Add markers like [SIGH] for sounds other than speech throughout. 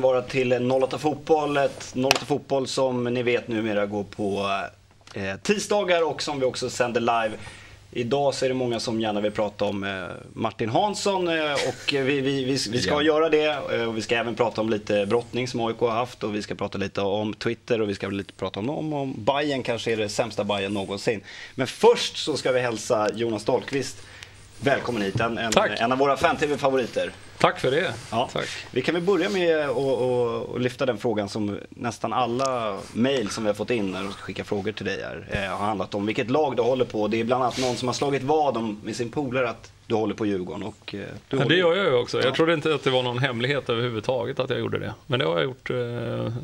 ska ni vara till 08 Fotboll. Ett 08 Fotboll som ni vet numera går på eh, tisdagar och som vi också sänder live. Idag så är det många som gärna vill prata om eh, Martin Hansson eh, och vi, vi, vi, vi ska Ja. göra det. Och vi ska även prata om lite brottning som AIK har haft och vi ska prata lite om Twitter och vi ska lite prata om, om, om Bayern kanske är det sämsta Bayern någonsin. Men först så ska vi hälsa Jonas Dahlqvist välkommen hit, en, en, en av våra fan-tv-favoriter. Tack för det. Ja. Tack. Vi kan väl börja med att lyfta den frågan som nästan alla mejl som vi har fått in när de ska skicka frågor till dig här, eh, har handlat om vilket lag du håller på. Det är bland annat någon som har slagit vad om med sin polare att du håller på Djurgården. Och, eh, du Ja, det gör jag ju också. Ja. Jag trodde inte att det var någon hemlighet överhuvudtaget att jag gjorde det. Men det har jag gjort eh,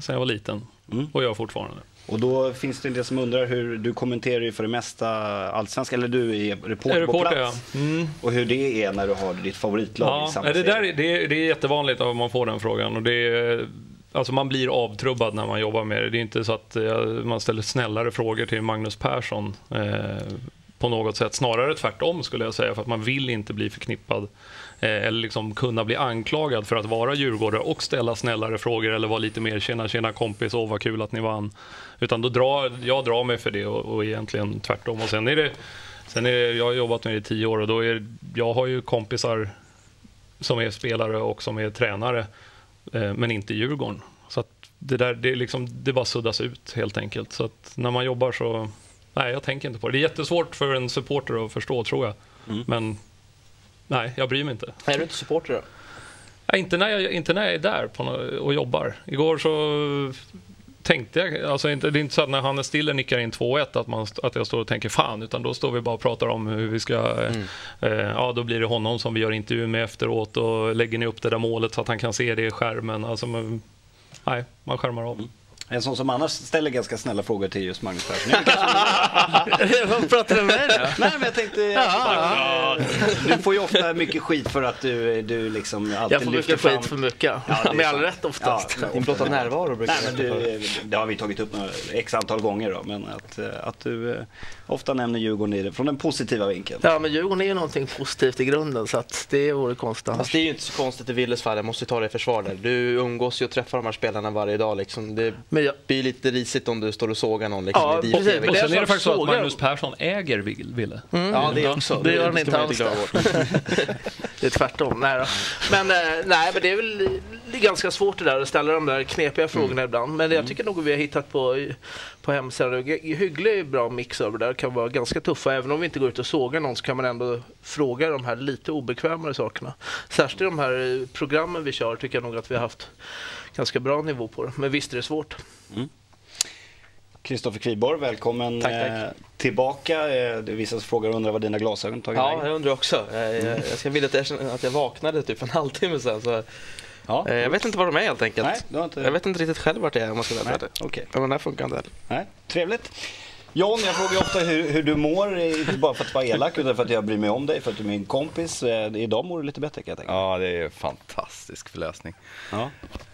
sedan jag var liten. Mm. Och gör fortfarande. Och då finns det en del som undrar hur du kommenterar ju för det mesta allsvenska, eller du är reporter, Är på reporter, plats. ja. Mm. Och hur det är när du har ditt favoritlag i Ja, samma nej, det, där, det, är- det är jättevanligt att man får den frågan. Och det är, alltså man blir avtrubbad när man jobbar med det. Det är inte så att eh, man ställer snällare frågor till Magnus Persson eh, på något sätt. Snarare tvärtom skulle jag säga, för att man vill inte bli förknippad eller liksom kunna bli anklagad för att vara djurgårdare och ställa snällare frågor eller vara lite mer tjena tjena kompis, åh vad kul att ni vann. Utan då drar, jag drar mig för det och, och egentligen tvärtom. Och sen är det, sen är det, jag har jobbat med det i tio år och då är, jag har ju kompisar som är spelare och som är tränare, eh, men inte Djurgården. Så det, där, det, liksom, det bara suddas ut helt enkelt. Så när man jobbar så, nej jag tänker inte på det. Det är jättesvårt för en supporter att förstå tror jag. Mm. Men nej, jag bryr mig inte. Är du inte supporter då? Nej, inte, när jag, inte när jag är där på nå- och jobbar. Igår så tänkte jag, alltså inte, det är inte så att när Hannes Stiller nickar in 2-1 att, man, att jag står och tänker fan, utan då står vi bara och pratar om hur vi ska, eh, eh, ja då blir det honom som vi gör intervju med efteråt och lägger ni upp det där målet så att han kan se det i skärmen. Alltså, man, nej, man skärmar av. En sån som annars ställer ganska snälla frågor till just Magnus Persson. [LAUGHS] Vad pratar du med dig? Nej men jag tänkte, Ja, du får ju ofta mycket skit för att du, du liksom alltid Jag får mycket fram skit för mycket. Ja, det är Med all rätt oftast. Ja, Din blotta närvaro brukar Nej, men du, det har vi tagit upp några, x antal gånger då, men att, eh, att du eh, ofta nämner Djurgården i det, från den positiva vinkeln. Ja, men Djurgården är ju någonting positivt i grunden så att det vore konstigt annars. Fast det är ju inte så konstigt i Willes fall, jag måste ju ta det i försvar där. Du umgås ju och träffar de här spelarna varje dag liksom. Det Men jag, blir lite risigt om du står och sågar någon liksom Ja, i precis. Och det är sen är det faktiskt så att Magnus Persson äger Vil- Ville. Ja, det också. Det gör han inte alls [LAUGHS] det är tvärtom. Nej, då. Men, eh, nej, men det är väl det är ganska svårt det där att ställa de där knepiga frågorna ibland. Men jag tycker nog vi har hittat på, på hemsidan hygglig bra mix över det där. kan vara ganska tuffa. Även om vi inte går ut och sågar någon så kan man ändå fråga de här lite obekvämare sakerna. Särskilt i de här eh, programmen vi kör tycker jag nog att vi har haft ganska bra nivå på det. Men visst är det svårt. Kristoffer Kviborg, välkommen Tack, tack. eh, tillbaka. Eh, det är vissa som frågar och undrar vad dina glasögon tagit Ja, vägen. jag undrar också. Jag, jag, jag ska vilja erkänna att jag vaknade typ en [LAUGHS] halvtimme sedan. Så, Ja. eh, jag vet inte var de är helt enkelt. Nej, du har inte... Jag vet inte riktigt själv vart jag är om man ska vara ärlig. okej. Men den här funkar inte heller. Nej, trevligt. John, jag frågar ofta hur, hur du mår, inte bara för att vara elak utan för att jag bryr mig om dig, för att du är min kompis. Eh, Idag mår du lite bättre kan jag tänka. Ja, det är fantastisk förlösning. Ja.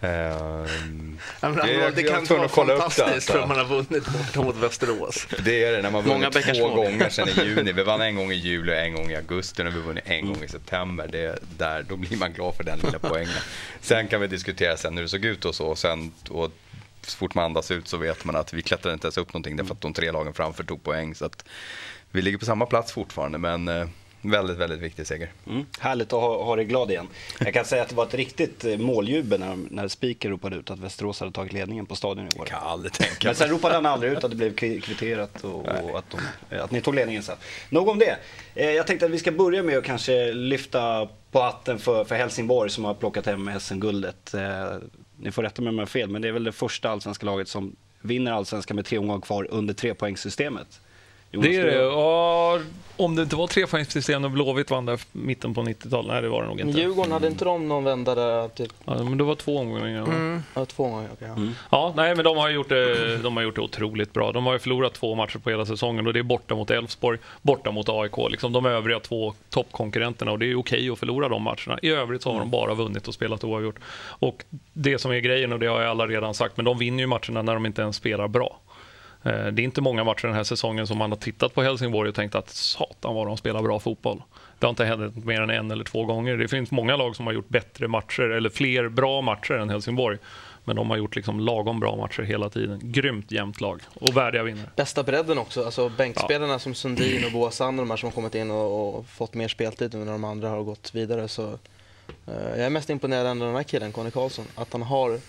Ehm, Men Det- det, det kan vara att fantastiskt för man har vunnit borta mot Västerås. det är det när man Många vunnit två gånger sedan i juni. Vi vann en [LAUGHS] gång i juli och en gång i augusti. och vi har vunnit en gång i september. Det är där, då blir man glad för den lilla [LAUGHS] poängen. Sen kan vi diskutera sen hur det såg ut och så. Och sen, och så fort man andas ut så vet man att vi klättrade inte ens upp någonting därför att de tre lagen framför tog poäng. Så att vi ligger på samma plats fortfarande men eh, väldigt, väldigt viktig seger. Mm. Härligt att ha, ha dig glad igen. Jag kan säga att det var ett riktigt eh, måljubel när, när Spiker ropade ut att Västerås hade tagit ledningen på stadion i år. Kan aldrig tänka Men sen ropade han aldrig ut att det blev [LAUGHS] kvi- kvitterat och, och att, de, att ni tog ledningen sen. Nog om det. Eh, Jag tänkte att vi ska börja med att kanske lyfta på hatten för, för Helsingborg som har plockat hem SM-guldet. Eh, Ni får rätta mig om jag har fel, men det är väl det första allsvenska laget som vinner allsvenskan med tre omgångar kvar under trepoängssystemet. Jonas, Det är det. Ja, om det inte var trepoängssystem och Blåvitt vann där mitten på 90-talet. Nej, det var det nog inte. Djurgården, hade inte de någon vända där? Typ, Ja, men det var två omgångar. va? ja, två gånger? okej, ja. Ja, nej, men de har, gjort det, de har gjort det otroligt bra. De har ju förlorat två matcher på hela säsongen och det är borta mot Elfsborg, borta mot AIK. Liksom de övriga två toppkonkurrenterna och det är okej att förlora de matcherna. I övrigt så har de bara vunnit och spelat oavgjort. Och det som är grejen, och det har jag alla redan sagt, men de vinner ju matcherna när de inte ens spelar bra. Eh, Det är inte många matcher den här säsongen som man har tittat på Helsingborg och tänkt att satan vad de spelar bra fotboll. Det har inte hänt mer än en eller två gånger. Det finns många lag som har gjort bättre matcher eller fler bra matcher än Helsingborg. Men de har gjort liksom lagom bra matcher hela tiden. Grymt jämnt lag och värdiga vinnare. Bästa bredden också, alltså bänkspelarna som Sundin och Boasan och de här som har kommit in och, och fått mer speltid nu när de andra har gått vidare. Så, eh, jag är mest imponerad av den här killen, Conny Karlsson, att han har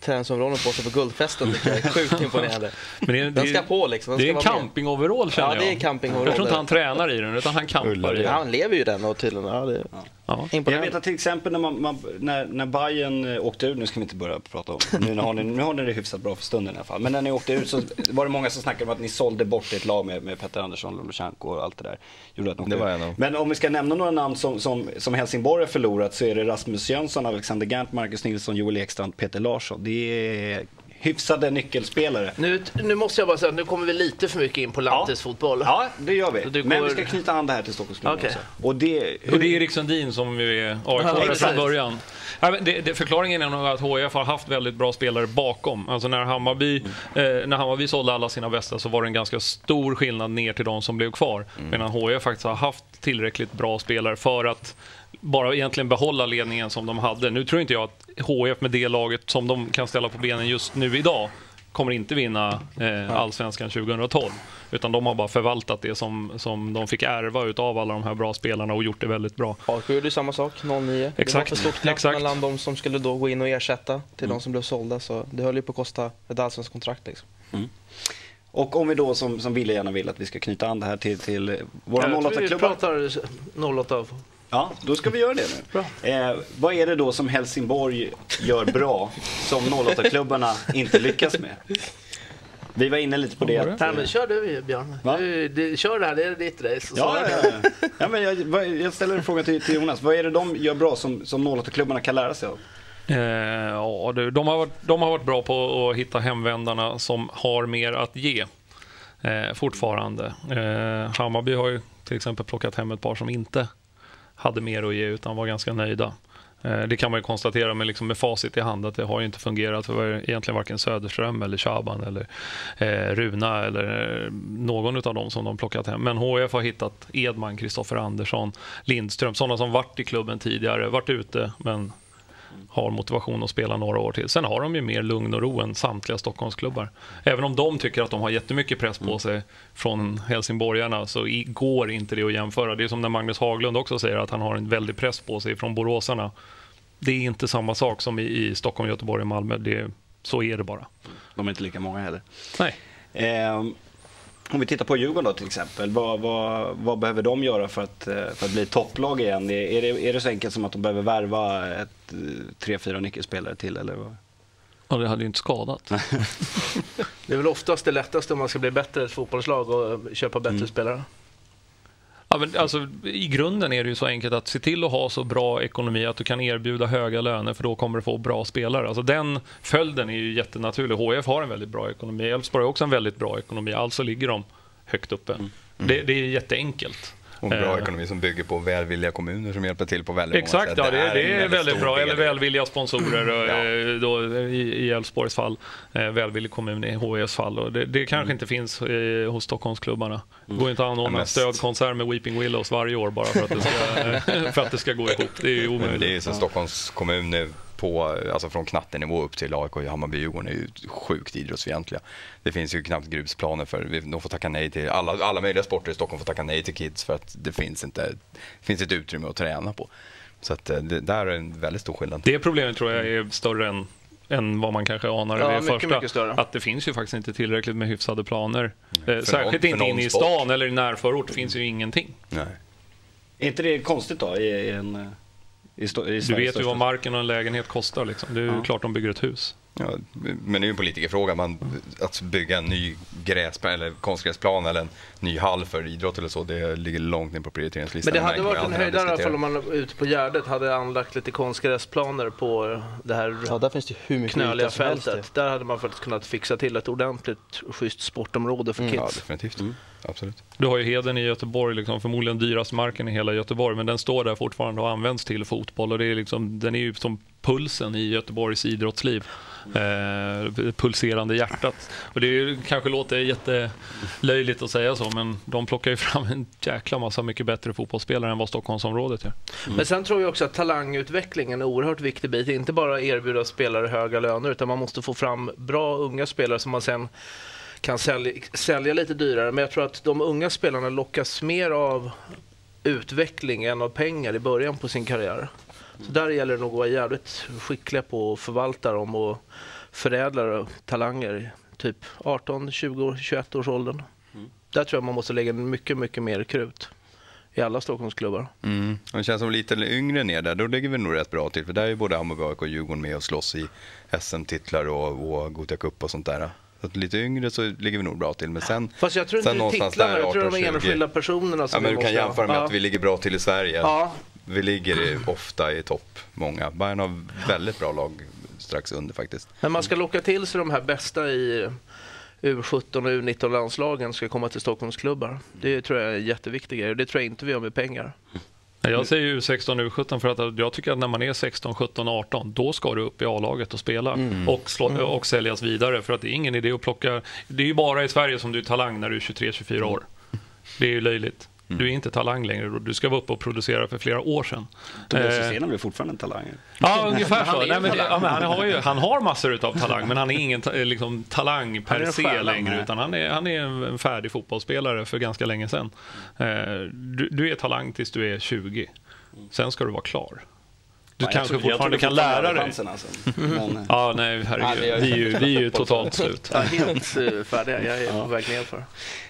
träningsområden på sig på guldfesten tycker jag är sjukt imponerande. [LAUGHS] Men det är, Den ska på liksom. Den det är en ska vara med. campingoverall känner Ja, jag. det är campingoverall. Jag tror inte han tränar i den utan han campar i Ja, den. han lever ju i den och tydligen, ja, det, Ja. Jag vet att till exempel när, man, man, när, när Bayern eh, åkte ut, nu ska vi inte börja prata om nu har, ni, nu har ni det hyfsat bra för stunden i alla fall. Men när ni åkte ut så var det många som snackade om att ni sålde bort ett lag med, med Petter Andersson, Lolosjenko och allt det där. Gjorde att Det var en av- Men om vi ska nämna några namn som, som, som Helsingborg har förlorat så är det Rasmus Jönsson, Alexander Gant, Marcus Nilsson, Joel Ekstrand, Peter Larsson. Det är hyfsade nyckelspelare. Nu, nu måste jag bara säga att nu kommer vi lite för mycket in på lantisfotboll. Ja, det gör vi. Du Men vi ska knyta an det här till Stockholmsklubben Okej. också. Och det, Och det är Erik Sundin som ju är Ja, AIK från början. Ja, men det, det, förklaringen är nog att HIF har haft väldigt bra spelare bakom. Alltså när Hammarby, Mm. eh, när Hammarby sålde alla sina bästa så var det en ganska stor skillnad ner till de som blev kvar. Mm. Medan HIF faktiskt har haft tillräckligt bra spelare för att bara egentligen behålla ledningen som de hade. Nu tror inte jag att HIF med det laget som de kan ställa på benen just nu idag kommer inte vinna eh, allsvenskan 2012. Utan de har bara förvaltat det som, som de fick ärva utav alla de här bra spelarna och gjort det väldigt bra. AIK gjorde ju samma sak, 09. Det var Exakt, för stort glapp exakt. mellan de som skulle då gå in och ersätta till Mm. de som blev sålda. Så det höll ju på att kosta ett allsvenskt kontrakt liksom. Och om vi då som, som Wille gärna vill att vi ska knyta an det här till, till våra Jag tror vi 08-klubbar. pratar 08. Ja, då ska vi göra det nu. Bra. Eh, vad är det då som Helsingborg gör bra som 08-klubbarna inte lyckas med? Vi var inne lite på det. Att, Nej, men kör du Björn. Du, du, kör det här, det är ditt race. Ja, ja, du. ja. ja, men jag, jag ställer en fråga till, till Jonas. Vad är det de gör bra som, som 08-klubbarna kan lära sig av? Eh, ja, du, de, har varit, de har varit bra på att hitta hemvändarna som har mer att ge. Eh, fortfarande. Eh, Hammarby har ju till exempel plockat hem ett par som inte hade mer att ge utan var ganska nöjda. Eh, det kan man ju konstatera med, liksom med facit i hand att det har ju inte fungerat för egentligen varken Söderström eller Shaban eller eh, Runa eller eh, någon av dem som de plockat hem. Men HF har hittat Edman, Kristoffer Andersson, Lindström, sådana som varit i klubben tidigare, varit ute men har motivation att spela några år till. Sen har de ju mer lugn och ro än samtliga Stockholmsklubbar. Även om de tycker att de har jättemycket press på sig från helsingborgarna så går inte det att jämföra. Det är som när Magnus Haglund också säger att han har en väldig press på sig från boråsarna. Det är inte samma sak som i, Stockholm, Göteborg och Malmö. Det, så är det bara. De är inte lika många heller. Nej. Eh, om vi tittar på Djurgården då till exempel. Vad, vad, vad behöver de göra för att, eh, för att bli topplag igen? Är, är, det, är det så enkelt som att de behöver värva ett, eh, tre, fyra nyckelspelare till? Eller vad? Ja, det hade ju inte skadat. [LAUGHS] Det är väl oftast det lättaste om man ska bli bättre i ett fotbollslag och köpa bättre Mm. spelare. Ja, men alltså, I grunden är det ju så enkelt att se till att ha så bra ekonomi att du kan erbjuda höga löner för då kommer du få bra spelare. Alltså, den följden är ju jättenaturlig. HF har en väldigt bra ekonomi. Elfsborg har också en väldigt bra ekonomi. Alltså ligger de högt uppe. Det, det är jätteenkelt. Och en bra Eh, ekonomi som bygger på välvilliga kommuner som hjälper till på väldigt Exakt, många sätt. ja, det, är, det är en väldigt bra. del. Eller välvilliga sponsorer Ja. eh, då, i Elfsborgs fall. Eh, välvillig kommun i HIFs fall. Och det, det kanske inte finns eh, hos Stockholmsklubbarna. Det går inte att anordna en stödkonsert med Weeping Willows varje år bara för att det ska, [LAUGHS] för att det ska gå ihop. Det är omöjligt. det är så Stockholms kommun nu på, alltså från knattenivå upp till AIK, Hammarby, Djurgården är ju sjukt idrottsfientliga. Det finns ju knappt grusplaner för, de får tacka nej till, alla, alla möjliga sporter i Stockholm får tacka nej till kids för att det finns inte, finns ett utrymme att träna på. Så att eh, det där är en väldigt stor skillnad. Det problemet tror jag är större än, än vad man kanske anar Ja, mycket, första. mycket större. Att det finns ju faktiskt inte tillräckligt med hyfsade planer. Eh, någon- särskilt för inte någon inne i stan eller i närförort finns ju ingenting. Nej. Är inte det konstigt då? I, i en, eh, i, i Du vet ju vad marken och en lägenhet kostar. Liksom. Det är ju Ja. klart de bygger ett hus. Ja, men det är ju en politikerfråga. Man, att bygga en ny gräsplan eller konstgräsplan eller en ny hall för idrott eller så, det ligger långt ner på prioriteringslistan. Men det hade varit en höjdare i alla diskutera. fall om man ute på Gärdet hade anlagt lite konstgräsplaner på det här Ja, där finns det hur mycket knöliga fältet. Där hade man faktiskt kunnat fixa till ett ordentligt schysst sportområde för Ja, kids. definitivt. Absolut. Du har ju Heden i Göteborg, liksom, förmodligen dyrast marken i hela Göteborg, men den står där fortfarande och används till fotboll. Och det är liksom, den är ju som pulsen i Göteborgs idrottsliv. Eh, pulserande hjärtat. Och det är kanske låter jättelöjligt att säga så, men de plockar ju fram en jäkla massa mycket bättre fotbollsspelare än vad Stockholmsområdet gör. Men sen tror jag också att talangutveckling är en oerhört viktig bit. Inte bara erbjuda spelare höga löner, utan man måste få fram bra unga spelare som man sen kan sälja, sälja lite dyrare. Men jag tror att de unga spelarna lockas mer av utveckling än av pengar i början på sin karriär. Så där gäller det nog att vara jävligt skickliga på att förvalta dem och förädla talanger. Typ 18, 20, 21 års åldern. Där tror jag man måste lägga mycket, mycket mer krut i alla Stockholmsklubbar. Mm. Och Det känns som lite yngre ner där, då ligger vi nog rätt bra till. För där är ju både Hammarby, AIK och Djurgården med och slåss i SM-titlar och, och Gothia Cup och sånt där. Så att lite yngre så ligger vi nog bra till. Men sen, Fast jag tror sen inte någonstans titlarna, där jag tror de 18-20. enskilda personerna Ja, som men vi du kan måste- jämföra med ja. att vi ligger bra till i Sverige. Ja, Vi ligger ofta i topp, många. Bayern har väldigt bra lag strax under faktiskt. men man ska locka till sig de här bästa i U17 och U19-landslagen ska komma till Stockholmsklubbar. Det tror jag är en jätteviktig grej och det tror jag inte vi gör med pengar. Jag säger ju 16 U17 för att jag tycker att när man är 16, 17, 18 då ska du upp i A-laget och spela och, slå, och säljas vidare för att det är ingen idé att plocka. Det är ju bara i Sverige som du är talang när du är 23, 24 år. Det är ju löjligt. Du är inte talang längre. Du ska vara uppe och producera för flera år sedan. Tobias Eh, Hysén är väl fortfarande en talang? Ja, ungefär han så. är ju Nej, men, ja, han, har ju, han har massor av talang, men han är ingen ta, liksom, talang Han är per se längre, utan han är, han är en en färdig fotbollsspelare för ganska länge sedan. Eh, du, du är talang tills du är 20. Sen ska du vara klar. Du Ja, kanske fortfarande kan lära dig. chansen, Alltså. [LAUGHS] Men, Ja, nej, Ja, herregud. gör Vi är ju, vi är ju totalt [LAUGHS] slut. Ja, helt eh, färdiga. Jag är på väg ner för.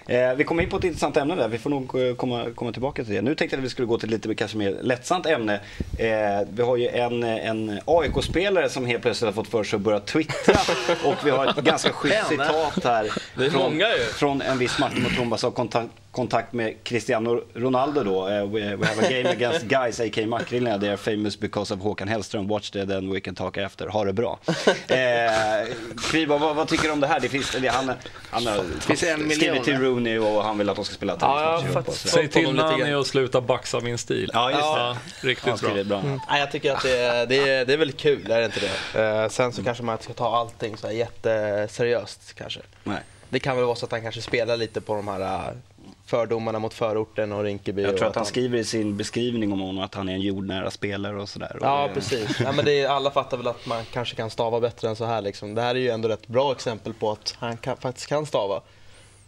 Eh, vi kommer in på ett intressant ämne där, vi får nog eh, komma, komma tillbaka till det. Nu tänkte jag att vi skulle gå till lite kanske mer lättsamt ämne. Eh, vi har ju en, en AIK-spelare som helt plötsligt har fått för sig att börja twittra [LAUGHS] och vi har ett ganska schysst citat här. Det är från. Från en viss Martin Mutumba som har kontakt, kontakt med Cristiano Ronaldo då. Eh, we, we have a game against [LAUGHS] guys, a.k.a. Makrillarna. They are famous because of Håkan Hellström. Watch det, then we can talk after. Ha det bra. [LAUGHS] Eh, Fribo, vad, vad tycker du om det här? Det finns, det, han, han har finns en miljon, skrivit till. Rooney och han vill att de ska spela Ja, jag har tennismatch i Europa och faktiskt- sådär. Säg till grann. att sluta baxa min stil. Ja, just det. Ja, riktigt Han bra. bra. Nej, jag tycker att det är, det, är, det är väldigt kul, är det inte det? Eh, sen så kanske man inte ska ta allting så här jätteseriöst kanske. Nej. Det kan väl vara så att han kanske spelar lite på de här fördomarna mot förorten och Rinkeby. Jag tror att han skriver i sin beskrivning om honom att han är en jordnära spelare och sådär. Ja, precis. Ja, men det är, alla fattar väl att man kanske kan stava bättre än så här. Liksom. Det här är ju ändå ett bra exempel på att han kan, faktiskt kan stava.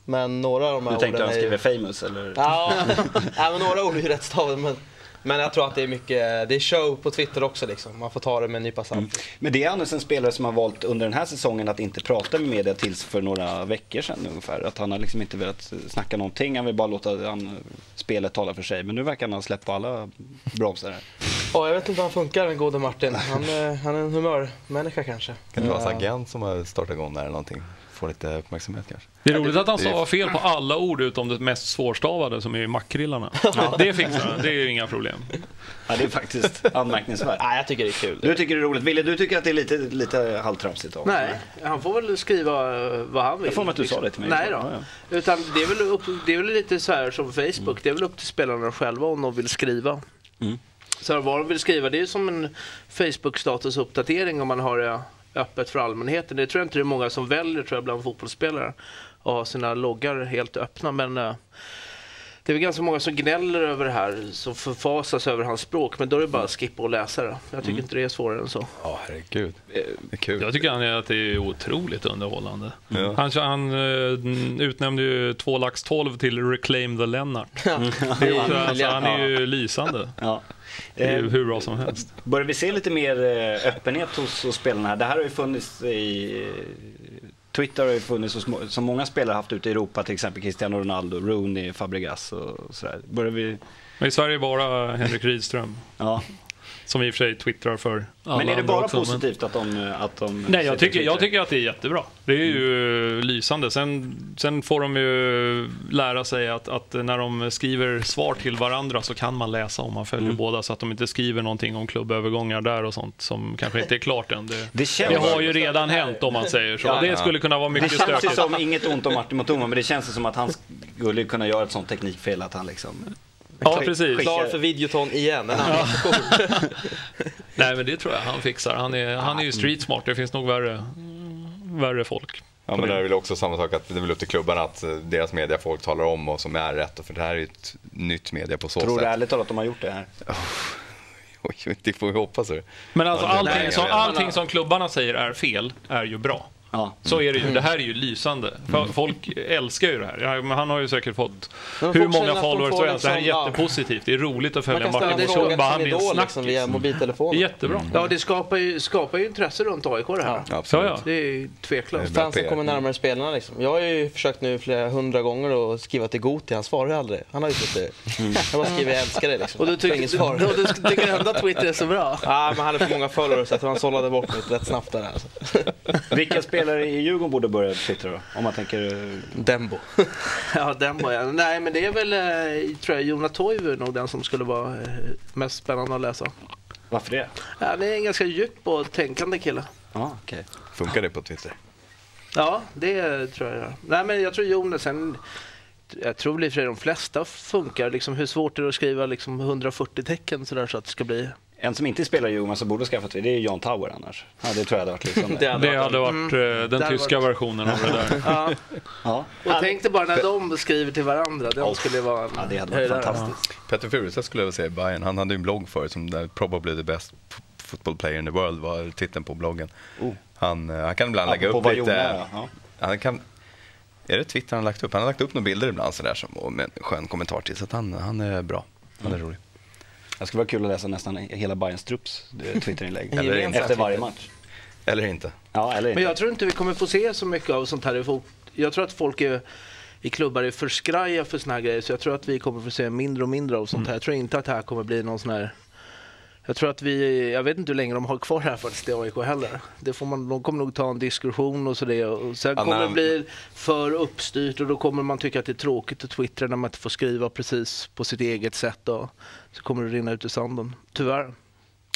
Men några av de här Du tänkte orden att han är ju... skriver famous eller? Ja, [LAUGHS] ja, men några ord är ju rätt stavade. Men, men jag tror att det är mycket, det är show på Twitter också liksom. Man får ta det med en nypa salt. Men det är annars en spelare som har valt under den här säsongen att inte prata med media tills för några veckor sedan ungefär. Att han har liksom inte velat snacka någonting. Han vill bara låta han, spelet tala för sig. Men nu verkar han släppa alla bromsar här. Ja, jag vet inte hur han funkar den gode Martin. Han, eh, han är en humörmänniska kanske. Kan det vara hans Ja. agent som har startat igång där eller någonting? Få lite uppmärksamhet kanske? Det är roligt att han stavar fel på alla ord utom det mest svårstavade som är makrillarna. [LAUGHS] Det fixar han, det är ju inga problem. Ja, det är faktiskt [LAUGHS] anmärkningsvärt. Nej, jag tycker det är kul. Du tycker det är roligt. Ville, du tycker att det är lite, lite halvtramsigt av Nej, han får väl skriva eh, vad han vill. Jag får mig att du sa det till mig. Nej då. Ja, ja. Utan det är, väl upp, det är väl lite så här som Facebook. Det är väl upp till spelarna själva om de vill skriva. Mm. Så vad de vill skriva, det är som en Facebook-statusuppdatering om man har det öppet för allmänheten. Det tror jag inte det är många som väljer tror jag, bland fotbollsspelare att ha sina loggar helt öppna. Men eh, det är väl ganska många som gnäller över det här, som förfasas över hans språk. Men då är det bara att skippa och läsa det. Jag tycker inte det är svårare än så. Ja, herregud. Det är kul. Jag tycker han är att det är otroligt underhållande. Ja. Han, han eh, utnämnde ju två lax 12 till Reclaim the Lennart. Det är också, alltså, han är ju lysande. Ja. Det är ju Eh, hur bra som helst. Börjar vi se lite mer eh, öppenhet hos, hos spelarna? Det här har ju funnits i... Twitter har ju funnits må- som många spelare haft ute i Europa, till exempel Cristiano Ronaldo, Rooney, Fabregas och sådär. Börjar vi... Men i Sverige bara Henrik Rydström. Ja. Som i och för sig twittrar för alla Men är det bara också, men- positivt att de... Att de Nej, jag tycker, jag tycker att det är jättebra. Det är ju lysande. Sen, sen får de ju lära sig att, att när de skriver svar till varandra så kan man läsa om man följer Mm. båda så att de inte skriver någonting om klubbövergångar där och sånt som kanske inte är klart än. Det, Det känns, det har ju redan hänt om man säger så. Ja. Det skulle kunna vara det mycket känns ju stökigt. som, inget ont om Martin Motoma, men det känns som att han skulle kunna göra ett sånt teknikfel att han liksom... Ja, precis. Klar för videoton igen, en annan. [LAUGHS] Nej, men det tror jag han fixar. Han är, han är ju street smart. Det finns nog värre, värre folk. Ja, men det är väl också samma sak att det är väl upp till klubbarna att eh, deras mediafolk talar om vad som är rätt. För det här är ju ett nytt media på så Tror du sätt. ärligt talat att de har gjort det här? [LAUGHS] Oj, det får vi hoppas. Men alltså allting, som, allting som klubbarna säger är fel är ju bra. Ja. Så är det ju. Det här är ju lysande. För Folk älskar ju det här. Ja, men han har ju säkert fått Men hur många followers som helst. Det här är jättepositivt. Det är roligt att följa Martin Klubba. till Han är en liksom, via mobiltelefonen. Jättebra. Ja, det skapar ju, skapar ju intresse runt AIK det här. Ja. Absolut. Ja, ja. Det är ju tveklöst. Fansen kommer närmare spelarna liksom. Jag har ju försökt nu flera hundra gånger att skriva till Goti, han svarar ju aldrig. Han har ju suttit... [LAUGHS] Jag bara skriver jag älskar dig liksom. Och du tycker, inget du, svar. och du tycker ändå att Twitter är så bra? Ja, men han hade för många följare så jag tror han sållade bort mig rätt snabbt där alltså. Vilka spelare i Djurgården borde börja twittra då? Om man tänker... eh, Dembo. [LAUGHS] Ja, den var jag. Nej, men det är väl, eh, tror jag, Jona Toivo nog den som skulle vara eh, mest spännande att läsa. Varför det? Ja, det är en ganska djup och tänkande kille. Ja, okej. Funkar det på Twitter? Ja, det tror jag. Nej, men jag tror Jonas, sen, jag tror i de flesta funkar. Liksom, hur svårt är det att skriva liksom 140 tecken så, där, så att det ska bli... En som inte spelar Djurgården som borde skaffa Twitter, det är Jan Tauer annars. Ja, det tror jag hade varit liksom... [LAUGHS] Det hade Det varit hade varit eh, den tyska var- versionen av det där. [LAUGHS] Ja. Ja. Och tänk dig bara när de skriver till varandra. De Oh. skulle vara en ja, det hade varit fantastiskt. Petter Furuseth skulle jag vilja säga i Bayern. Han hade en blogg förut som där probably the best football player in the world var titeln på bloggen. Oh. Han, eh, han kan ibland lägga upp lite... Ja. Han kan, är det Twitter han har lagt upp? Han har lagt upp några bilder ibland sådär som, och med en skön kommentar till. Så att han, han är bra. Han är rolig. Det skulle vara kul att läsa nästan hela Bayerns trupps eh, Twitterinlägg. [LAUGHS] Eller Efter varje match. Eller inte. Ja, eller Men inte. jag tror inte vi kommer få se så mycket av sånt här i fot. Jag tror att folk är, i klubbar är för skraja för såna här grejer. Så jag tror att vi kommer få se mindre och mindre av sånt här. Jag tror inte att det här kommer bli någon sån här... Jag tror att vi, jag vet inte hur länge de har kvar det här faktiskt i AIK heller. Det får man, de kommer nog ta en diskussion och så det och sen Ja, kommer det bli för uppstyrt och då kommer man tycka att det är tråkigt att twittra när man inte får skriva precis på sitt eget sätt och så kommer det rinna ut i sanden. Tyvärr.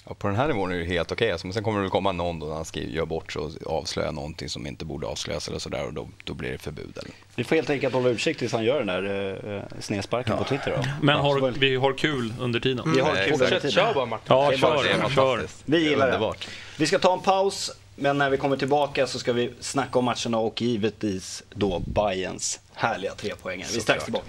Ja, på den här nivån är det helt okej. Alltså, men sen kommer det väl komma någon då när han skriver, gör bort sig och avslöjar någonting som inte borde avslöjas eller sådär och då, då blir det förbud. Eller? Vi får helt enkelt hålla utkik tills han gör den där eh, snedsparken på Twitter då. Men Ja, har, vi har kul under tiden. Vi har kul under tiden. kör bara Martin. Ja, Det kör, det är kör. Vi Det är gillar det. underbart. Vi ska ta en paus, men när vi kommer tillbaka så ska vi snacka om matcherna och givetvis då Bayerns härliga trepoängare. Vi är strax tillbaka.